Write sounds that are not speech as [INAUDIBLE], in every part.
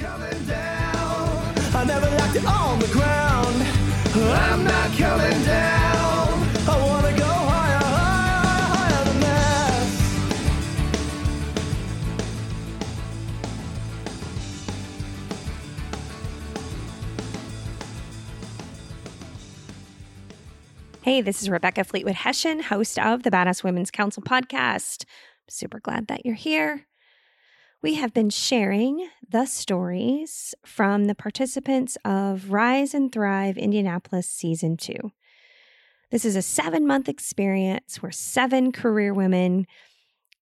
down. I never liked it on the ground. I'm not coming down. I wanna go higher, higher, higher than this. Hey, this is Rebecca Fleetwood Hession, host of the Badass Women's Council podcast. super glad that you're here. We have been sharing the stories from the participants of Rise and Thrive Indianapolis Season 2. This is a seven month experience where seven career women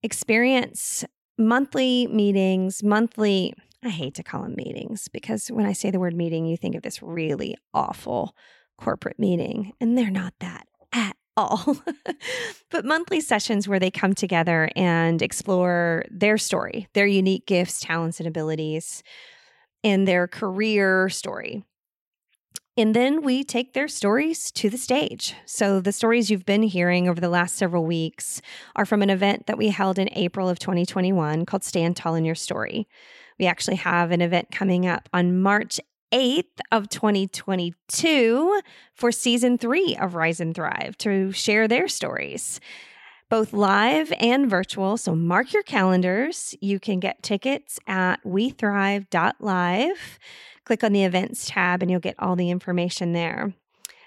experience monthly meetings, monthly, I hate to call them meetings because when I say the word meeting, you think of this really awful corporate meeting, and they're not that at all. [LAUGHS] but monthly sessions where they come together and explore their story, their unique gifts, talents, and abilities, and their career story. And then we take their stories to the stage. So, the stories you've been hearing over the last several weeks are from an event that we held in April of 2021 called Stand Tall in Your Story. We actually have an event coming up on March 8th of 2022 for season three of Rise and Thrive to share their stories, both live and virtual. So mark your calendars. You can get tickets at wethrive.live. Click on the events tab and you'll get all the information there.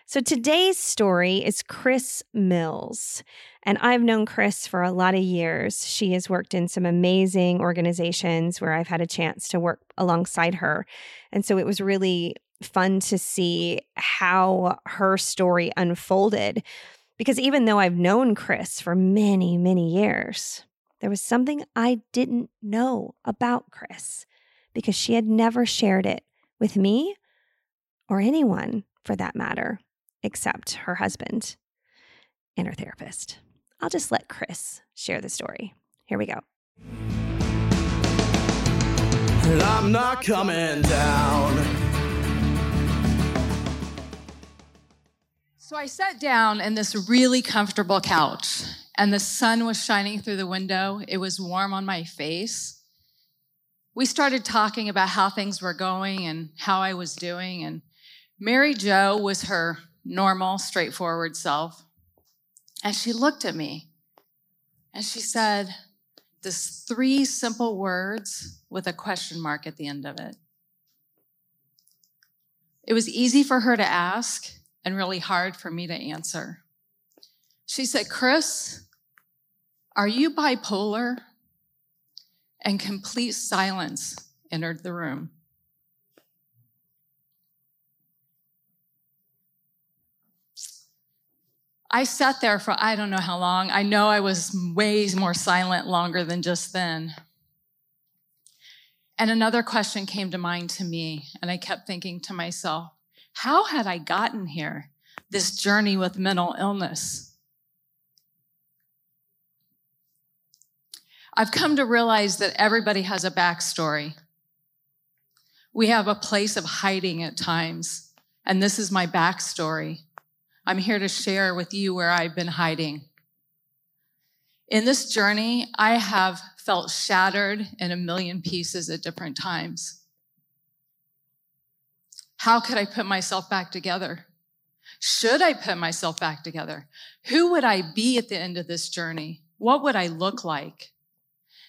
So today's story is Chris Mills. And I've known Chris for a lot of years. She has worked in some amazing organizations where I've had a chance to work alongside her. And so it was really fun to see how her story unfolded. Because even though I've known Chris for many, many years, there was something I didn't know about Chris because she had never shared it with me or anyone for that matter, except her husband and her therapist. I'll just let Chris share the story. Here we go. And I'm not coming down. So I sat down in this really comfortable couch, and the sun was shining through the window. It was warm on my face. We started talking about how things were going and how I was doing, and Mary Jo was her normal, straightforward self. And she looked at me and she said, this three simple words with a question mark at the end of it. It was easy for her to ask and really hard for me to answer. She said, Chris, are you bipolar? And complete silence entered the room. I sat there for I don't know how long. I know I was way more silent longer than just then. And another question came to mind to me, and I kept thinking to myself, how had I gotten here, this journey with mental illness? I've come to realize that everybody has a backstory. We have a place of hiding at times, and this is my backstory. I'm here to share with you where I've been hiding. In this journey, I have felt shattered in a million pieces at different times. How could I put myself back together? Should I put myself back together? Who would I be at the end of this journey? What would I look like?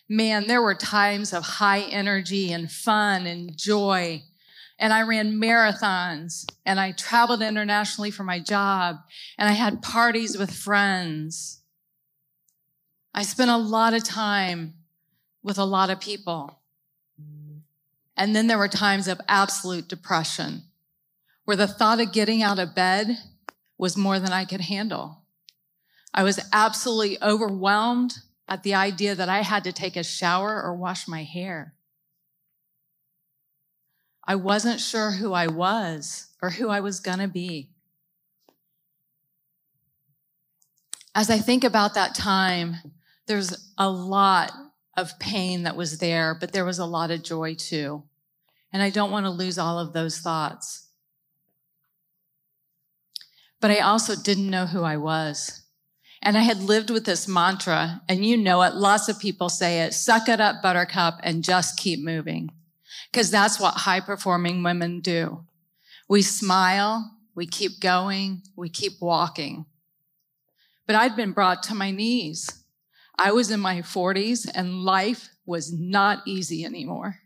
Man, there were times of high energy and fun and joy and I ran marathons and I traveled internationally for my job and I had parties with friends. I spent a lot of time with a lot of people. And then there were times of absolute depression where the thought of getting out of bed was more than I could handle. I was absolutely overwhelmed at the idea that I had to take a shower or wash my hair. I wasn't sure who I was or who I was going to be. As I think about that time, there's a lot of pain that was there, but there was a lot of joy too. And I don't want to lose all of those thoughts. But I also didn't know who I was. And I had lived with this mantra, and you know it, lots of people say it suck it up, buttercup, and just keep moving. Because that's what high performing women do. We smile, we keep going, we keep walking. But I'd been brought to my knees. I was in my 40s and life was not easy anymore.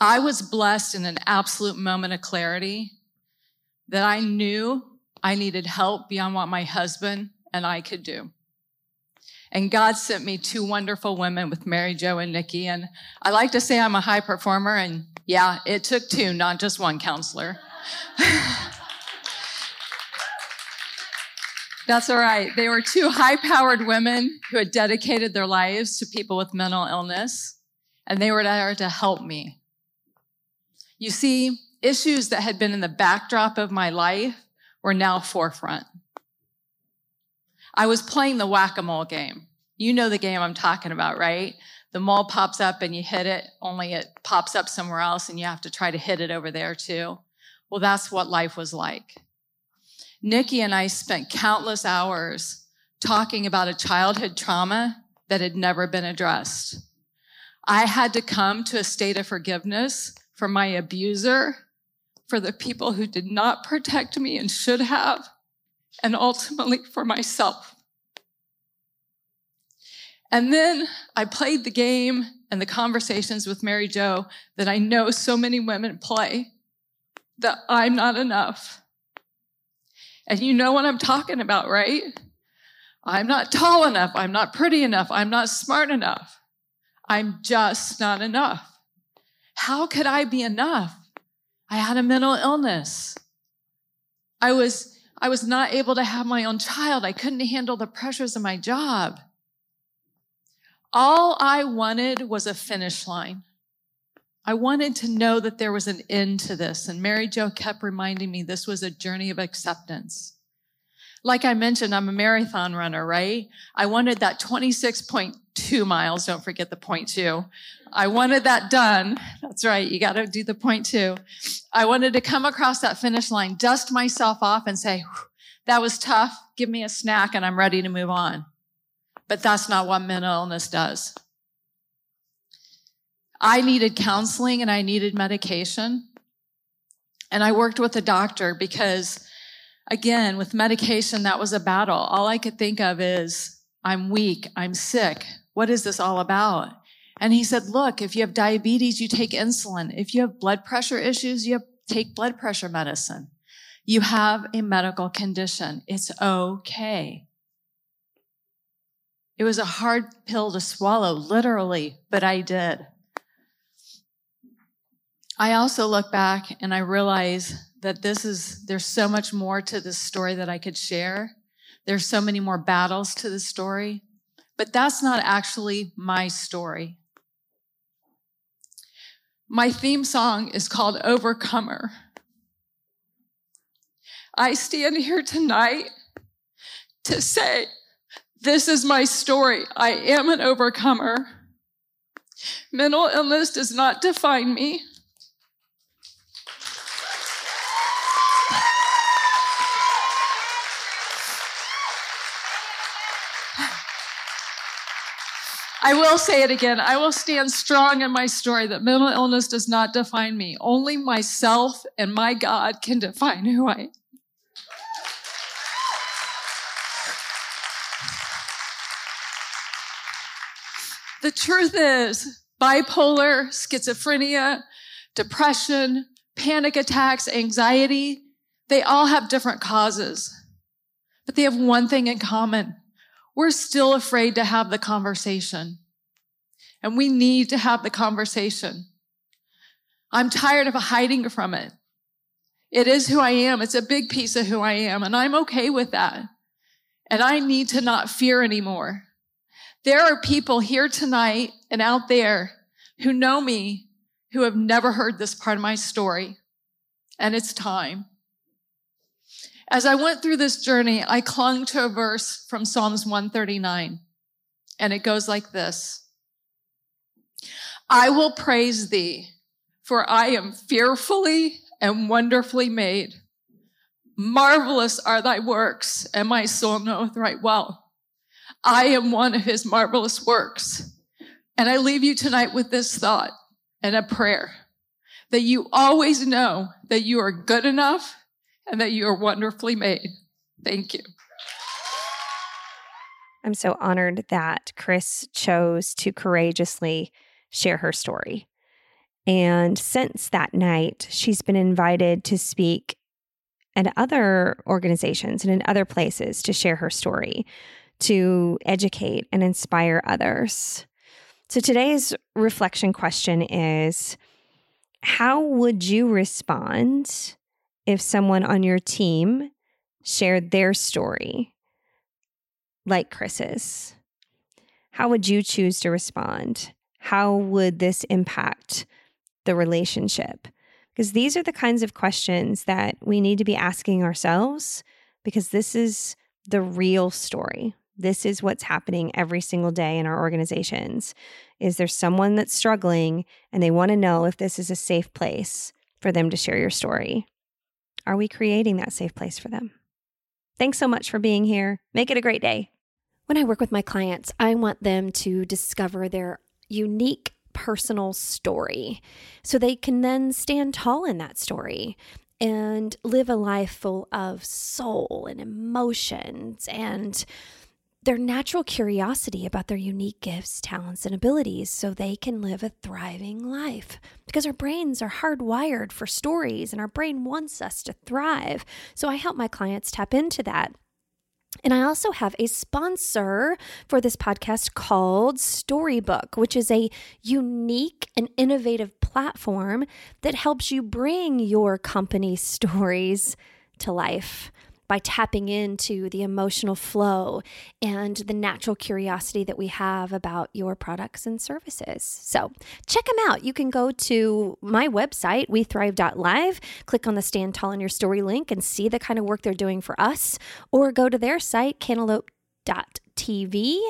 I was blessed in an absolute moment of clarity that I knew I needed help beyond what my husband and I could do. And God sent me two wonderful women with Mary Jo and Nikki. And I like to say I'm a high performer. And yeah, it took two, not just one counselor. [LAUGHS] That's all right. They were two high powered women who had dedicated their lives to people with mental illness, and they were there to help me. You see, issues that had been in the backdrop of my life were now forefront. I was playing the whack a mole game. You know the game I'm talking about, right? The mole pops up and you hit it, only it pops up somewhere else and you have to try to hit it over there too. Well, that's what life was like. Nikki and I spent countless hours talking about a childhood trauma that had never been addressed. I had to come to a state of forgiveness for my abuser, for the people who did not protect me and should have, and ultimately for myself. And then I played the game and the conversations with Mary Jo that I know so many women play that I'm not enough. And you know what I'm talking about, right? I'm not tall enough. I'm not pretty enough. I'm not smart enough. I'm just not enough. How could I be enough? I had a mental illness. I was I was not able to have my own child. I couldn't handle the pressures of my job. All I wanted was a finish line. I wanted to know that there was an end to this. And Mary Jo kept reminding me this was a journey of acceptance. Like I mentioned, I'm a marathon runner, right? I wanted that 26.2 miles. Don't forget the point two. I wanted that done. That's right. You got to do the point two. I wanted to come across that finish line, dust myself off and say, that was tough. Give me a snack and I'm ready to move on. But that's not what mental illness does. I needed counseling and I needed medication. And I worked with a doctor because, again, with medication, that was a battle. All I could think of is, I'm weak, I'm sick. What is this all about? And he said, look, if you have diabetes, you take insulin. If you have blood pressure issues, you have, take blood pressure medicine. You have a medical condition. It's okay. It was a hard pill to swallow, literally, but I did. I also look back and I realize that this is, there's so much more to this story that I could share. There's so many more battles to the story, but that's not actually my story. My theme song is called Overcomer. I stand here tonight to say, this is my story. I am an overcomer. Mental illness does not define me. I will say it again. I will stand strong in my story that mental illness does not define me. Only myself and my God can define who I am. The truth is, bipolar, schizophrenia, depression, panic attacks, anxiety, they all have different causes, but they have one thing in common we're still afraid to have the conversation. And we need to have the conversation. I'm tired of hiding from it. It is who I am. It's a big piece of who I am, and I'm okay with that. And I need to not fear anymore. There are people here tonight and out there who know me who have never heard this part of my story, and it's time. As I went through this journey, I clung to a verse from Psalms 139, and it goes like this I will praise thee, for I am fearfully and wonderfully made. Marvelous are thy works, and my soul knoweth right well. I am one of his marvelous works. And I leave you tonight with this thought and a prayer that you always know that you are good enough and that you are wonderfully made. Thank you. I'm so honored that Chris chose to courageously share her story. And since that night, she's been invited to speak at other organizations and in other places to share her story, to educate and inspire others. So today's reflection question is How would you respond if someone on your team shared their story like Chris's? How would you choose to respond? How would this impact the relationship? Because these are the kinds of questions that we need to be asking ourselves because this is the real story. This is what's happening every single day in our organizations. Is there someone that's struggling and they want to know if this is a safe place for them to share your story? Are we creating that safe place for them? Thanks so much for being here. Make it a great day. When I work with my clients, I want them to discover their unique personal story so they can then stand tall in that story and live a life full of soul and emotions and their natural curiosity about their unique gifts, talents, and abilities so they can live a thriving life. Because our brains are hardwired for stories and our brain wants us to thrive. So I help my clients tap into that. And I also have a sponsor for this podcast called Storybook, which is a unique and innovative platform that helps you bring your company [LAUGHS] stories to life by tapping into the emotional flow and the natural curiosity that we have about your products and services. So check them out. You can go to my website, wethrive.live, click on the Stand Tall in Your Story link and see the kind of work they're doing for us, or go to their site, cantaloupe.tv,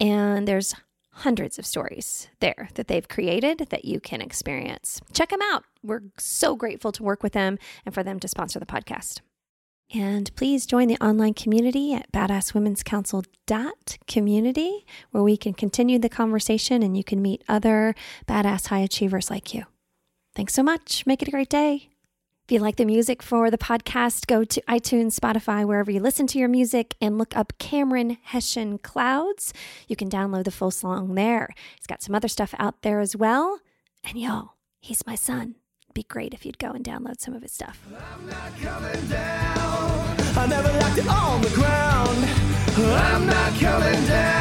and there's hundreds of stories there that they've created that you can experience. Check them out. We're so grateful to work with them and for them to sponsor the podcast. And please join the online community at badasswomen'scouncil.community, where we can continue the conversation and you can meet other badass high achievers like you. Thanks so much. Make it a great day. If you like the music for the podcast, go to iTunes, Spotify, wherever you listen to your music, and look up Cameron Hession Clouds. You can download the full song there. He's got some other stuff out there as well. And y'all, he's my son. It'd be great if you'd go and download some of his stuff. On the ground. I'm not coming down.